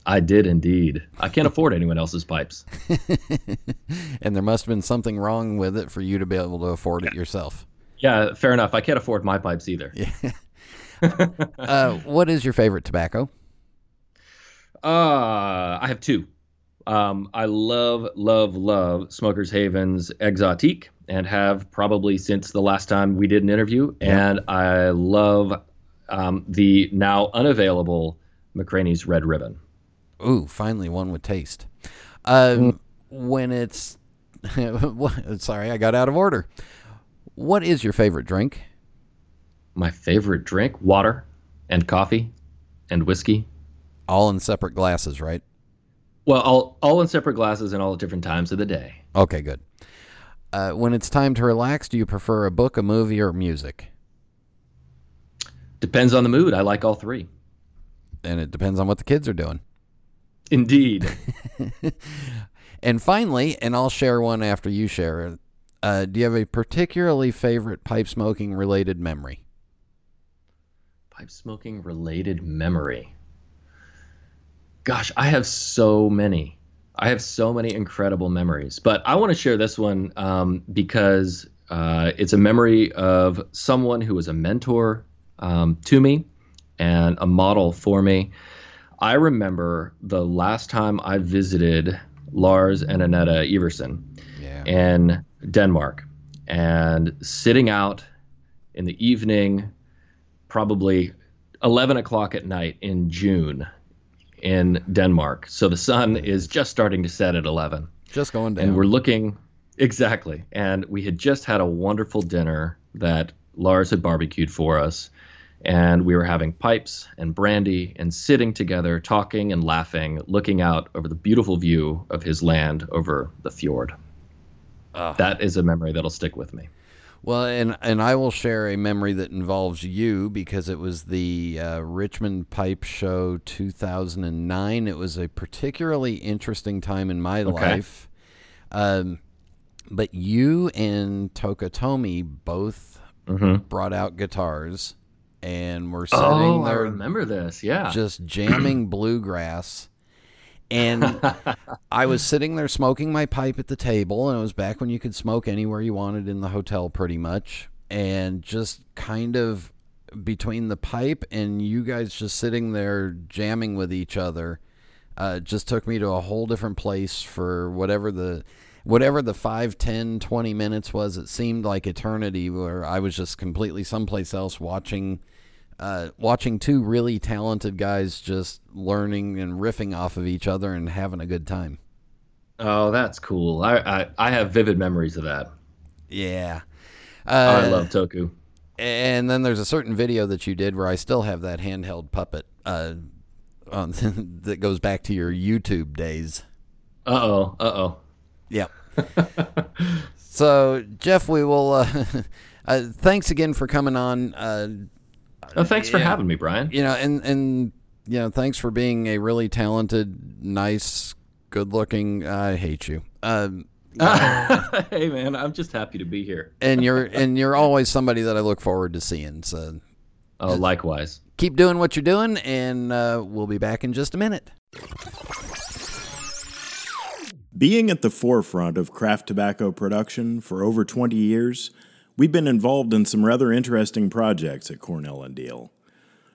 I did indeed. I can't afford anyone else's pipes. and there must have been something wrong with it for you to be able to afford it yourself. Yeah, fair enough. I can't afford my pipes either. Yeah. uh, what is your favorite tobacco? Uh, I have two. Um, I love, love, love Smokers Haven's Exotique and have probably since the last time we did an interview. Yeah. And I love um, the now unavailable McCranie's Red Ribbon. Ooh, finally one with taste. Um, mm. When it's. sorry, I got out of order. What is your favorite drink? My favorite drink? Water and coffee and whiskey. All in separate glasses, right? Well, all, all in separate glasses and all at different times of the day. Okay, good. Uh, when it's time to relax, do you prefer a book, a movie, or music? Depends on the mood. I like all three. And it depends on what the kids are doing. Indeed. and finally, and I'll share one after you share uh, do you have a particularly favorite pipe smoking related memory? Pipe smoking related memory. gosh, I have so many. I have so many incredible memories, but I want to share this one um, because uh, it's a memory of someone who was a mentor um, to me and a model for me. I remember the last time I visited Lars and Annette Ivarsson Yeah. in Denmark and sitting out in the evening, probably 11 o'clock at night in June in Denmark. So the sun is just starting to set at 11 Just going down. and we're looking exactly and we had just had a wonderful dinner that lars had barbecued for us and we were having pipes and brandy and sitting together talking and laughing looking out over the beautiful view of his land over the fjord that is a memory that'll stick with me Well, and and I will share a memory that involves you because it was the uh, Richmond Pipe Show 2009. It was a particularly interesting time in my Okay. life. Um, but you and Tokutomi both Mhm. brought out guitars and we're sitting oh i there remember this yeah just jamming bluegrass. And I was sitting there smoking my pipe at the table, and it was back when you could smoke anywhere you wanted in the hotel, pretty much. And just kind of between the pipe and you guys just sitting there jamming with each other, uh, just took me to a whole different place for whatever the whatever the 5 10 20 minutes was it seemed like eternity where i was just completely someplace else watching uh, watching two really talented guys just learning and riffing off of each other and having a good time. oh that's cool i i, I have vivid memories of that Yeah. Oh, Uh, i love toku And then there's a certain video that you did where I still have that handheld puppet uh, on, that goes back to your YouTube days. uh-oh uh-oh Yep. so, Jeff, we will. Uh, uh, thanks again for coming on. Uh, oh thanks for Yeah. having me brian you know, and and you know, thanks for being a really talented, nice, good-looking. I hate you. Um, hey man i'm just happy to be here and you're and you're always somebody that I look forward to seeing. So oh likewise keep doing what you're doing, and uh, we'll be back in just a minute. Being at the forefront of craft tobacco production for over 20 years, we've been involved in some rather interesting projects at Cornell and Diehl.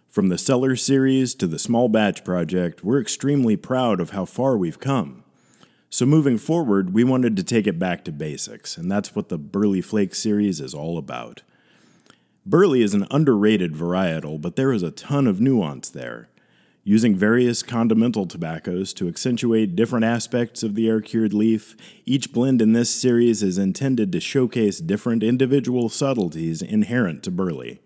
From the Cellar Series to the Small Batch Project, we're extremely proud of how far we've come. So, moving forward, we wanted to take it back to basics, and that's what the Burley Flake series is all about. Burley is an underrated varietal, but there is a ton of nuance there. Using various condimental tobaccos to accentuate different aspects of the air cured leaf, each blend in this series is intended to showcase different individual subtleties inherent to Burley.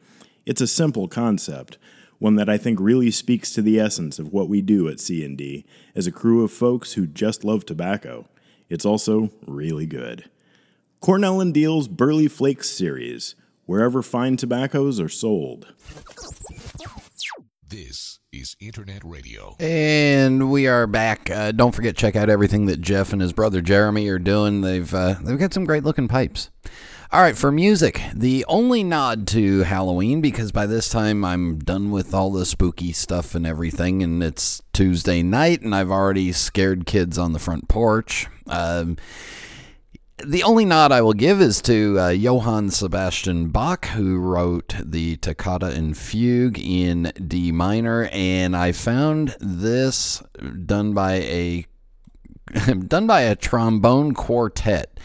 It's a simple concept, one that I think really speaks to the essence of what we do at C&D as a crew of folks who just love tobacco. It's also really good. Cornell and Diehl's Burley Flakes series, wherever fine tobaccos are sold. This is Internet Radio. And we are back. Uh, don't forget, check out everything that Jeff and his brother Jeremy are doing. They've uh, they've got some great looking pipes. All right, for music, the only nod to Halloween because by this time I'm done with all the spooky stuff and everything, and it's Tuesday night, and I've already scared kids on the front porch. Um, the only nod I will give is to uh, Johann Sebastian Bach, who wrote the Toccata and Fugue in D minor, and I found this done by a done by a trombone quartet,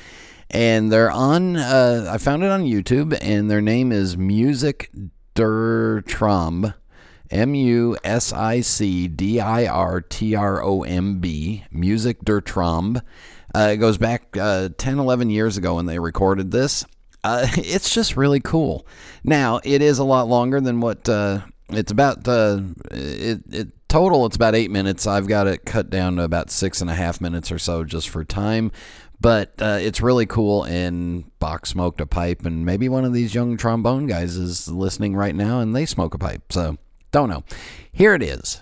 and they're on. Uh, I found it on YouTube, and their name is Music der Trombe. M U S I C D I R T R O M B, Music der Trombe. Uh, it goes back uh, 10, 11 years ago when they recorded this. Uh, it's just really cool. Now, it is a lot longer than what uh, it's about. It, it Total, it's about eight minutes. I've got it cut down to about six and a half minutes or so just for time. But uh, it's really cool, and Bach smoked a pipe, and maybe one of these young trombone guys is listening right now and they smoke a pipe. So, don't know. Here it is.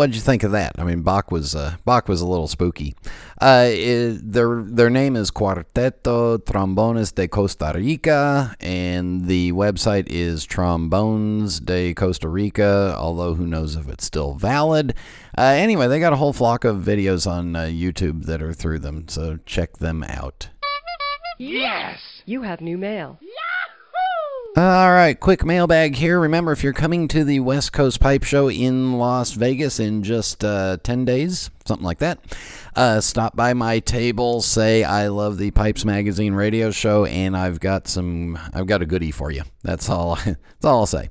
What'd you think of that? I mean, Bach was uh, Bach was a little spooky. Uh, it, their their name is Cuarteto Trombones de Costa Rica, and the website is Trombones de Costa Rica. Although who knows if it's still valid. Uh, anyway, they got a whole flock of videos on uh, YouTube that are through them, so check them out. Yes! You have new mail. All right, quick mailbag here. Remember, if you're coming to the West Coast Pipe Show in Las Vegas in just uh, 10 days, something like that, uh, stop by my table, say I love the Pipes Magazine radio show, and I've got some, I've got a goodie for you. That's all, that's all I'll say.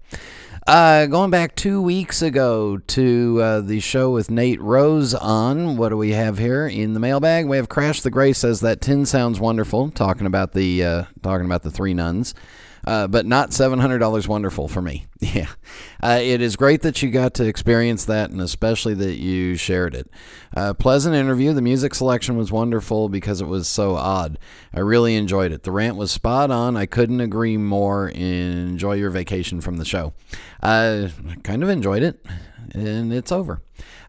Uh, going back two weeks ago to uh, the show with Nate Rose on, what do we have here in the mailbag? We have Crash the Gray says that tin sounds wonderful, talking about the uh, talking about the three nuns uh, but not $700 wonderful for me. Yeah. Uh, it is great that you got to experience that and especially that you shared it. Uh, pleasant interview. The music selection was wonderful because it was so odd. I really enjoyed it. The rant was spot on. I couldn't agree more. Enjoy your vacation from the show. Uh, I kind of enjoyed it, and it's over.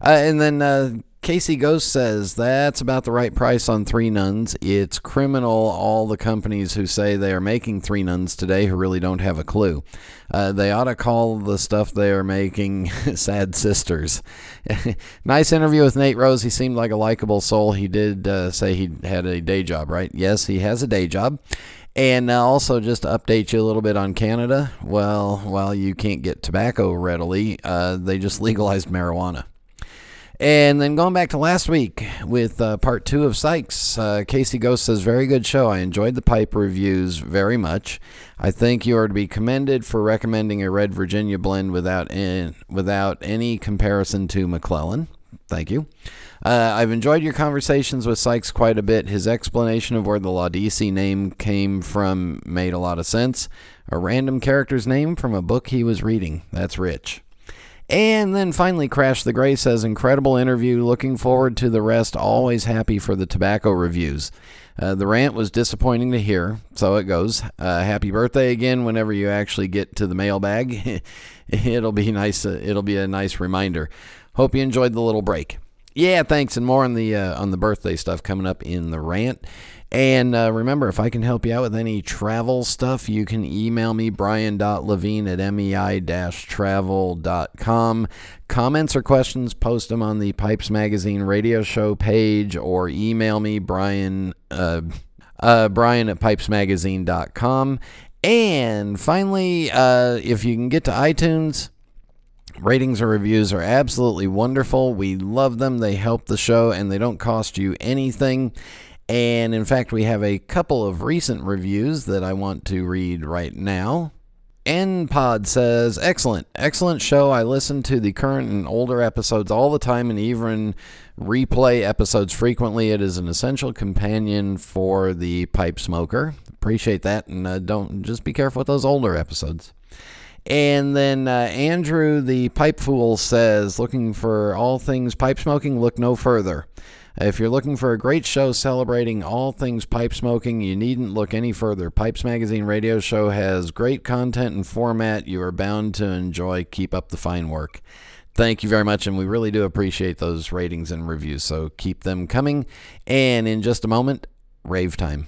Uh, and then uh, Casey Ghost says that's about the right price on Three Nuns. It's criminal, all the companies who say they are making Three Nuns today who really don't have a clue. Uh, they ought to call the stuff they are making Sad Sisters. nice interview with Nate Rose. He seemed like a likable soul. He did uh, say he had a day job, right? Yes, he has a day job. And uh, also, just to update you a little bit on Canada, well, while you can't get tobacco readily, uh, they just legalized marijuana. And then going back to last week with uh, part two of Sykes, uh, Casey Ghost says, Very good show. I enjoyed the pipe reviews very much. I think you are to be commended for recommending a Red Virginia blend without, in, without any comparison to McClelland. Thank you. Uh, I've enjoyed your conversations with Sykes quite a bit. His explanation of where the Laudisi name came from made a lot of sense. A random character's name from a book he was reading. That's rich. And then finally, Crash the Gray says, Incredible interview. Looking forward to the rest. Always happy for the tobacco reviews. Uh, the rant was disappointing to hear, so it goes. Uh, happy birthday again whenever you actually get to the mailbag. it'll be nice. Uh, it'll be a nice reminder. Hope you enjoyed the little break. Yeah, thanks, and more on the uh, on the birthday stuff coming up in the rant. And uh, remember, if I can help you out with any travel stuff, you can email me, brian.levine at mei-travel.com. Comments or questions, post them on the Pipes Magazine radio show page or email me, brian, uh, uh, brian at pipesmagazine.com. And finally, uh, if you can get to iTunes, Ratings or reviews are absolutely wonderful. We love them. They help the show and they don't cost you anything. And in fact, we have a couple of recent reviews that I want to read right now. NPod says, Excellent, excellent show. I listen to the current and older episodes all the time and even replay episodes frequently. It is an essential companion for the pipe smoker. Appreciate that. And uh, don't just be careful with those older episodes. And then uh, Andrew, the pipe fool, says, Looking for all things pipe smoking, look no further. Uh, if you're looking for a great show celebrating all things pipe smoking, you needn't look any further. Pipes Magazine radio show has great content and format you are bound to enjoy. Keep up the fine work. Thank you very much, and we really do appreciate those ratings and reviews, so keep them coming. And in just a moment, rave time.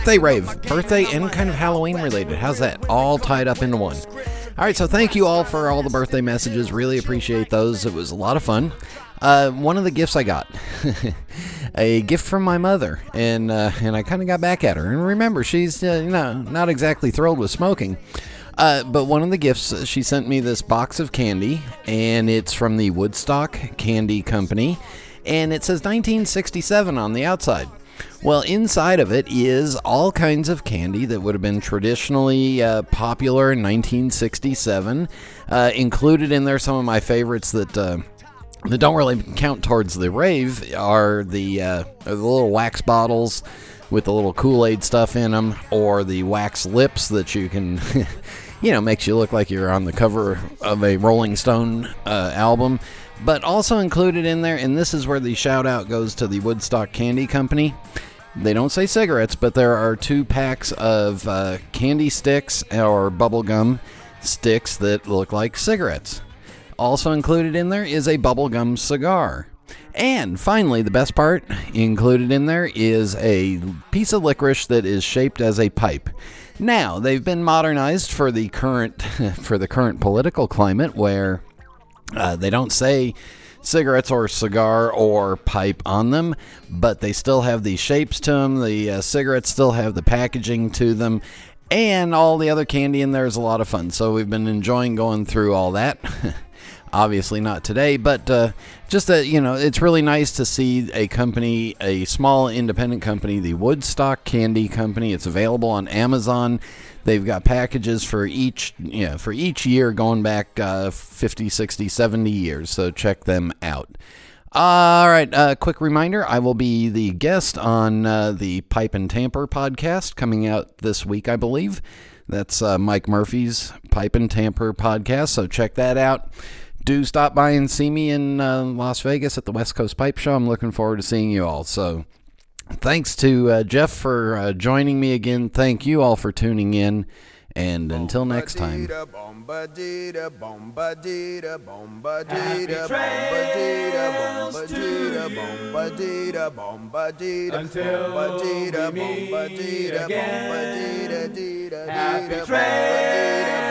Birthday rave, birthday and kind of Halloween related. How's that? All tied up into one. All right, so thank you all for all the birthday messages. Really appreciate those. It was a lot of fun. Uh, one of the gifts I got, a gift from my mother, and uh, and I kind of got back at her. And remember, she's uh, you know not exactly thrilled with smoking. Uh, but one of the gifts she sent me this box of candy, and it's from the Woodstock Candy Company, and it says 1967 on the outside. Well, inside of it is all kinds of candy that would have been traditionally uh, popular in 1967. Uh, included in there, some of my favorites that uh, that don't really count towards the rave are the uh, the little wax bottles with the little Kool Aid stuff in them, or the wax lips that you can. you know, makes you look like you're on the cover of a Rolling Stone uh, album. But also included in there, and this is where the shout out goes to the Woodstock Candy Company. They don't say cigarettes, but there are two packs of uh, candy sticks or bubblegum sticks that look like cigarettes. Also included in there is a bubblegum cigar. And finally, the best part included in there is a piece of licorice that is shaped as a pipe. Now, they've been modernized for the current for the current political climate where uh, they don't say cigarettes or cigar or pipe on them, but they still have the shapes to them. The uh, cigarettes still have the packaging to them, and all the other candy in there is a lot of fun. So we've been enjoying going through all that. Obviously not today, but uh, just that you know, it's really nice to see a company, a small independent company, the Woodstock Candy Company. It's available on Amazon. They've got packages for each, you know, for each year going back uh, 50, 60, 70 years. So check them out. All right, uh, quick reminder I will be the guest on uh, the Pipe and Tamper podcast coming out this week, I believe. That's uh, Mike Murphy's Pipe and Tamper podcast, so check that out. Do stop by and see me in uh, Las Vegas at the West Coast Pipe Show. I'm looking forward to seeing you all. So, thanks to uh, Jeff for uh, joining me again. Thank you all for tuning in. And until next time. Until we meet again. Happy trails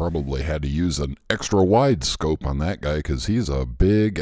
Probably had to use an extra wide scope on that guy because he's a big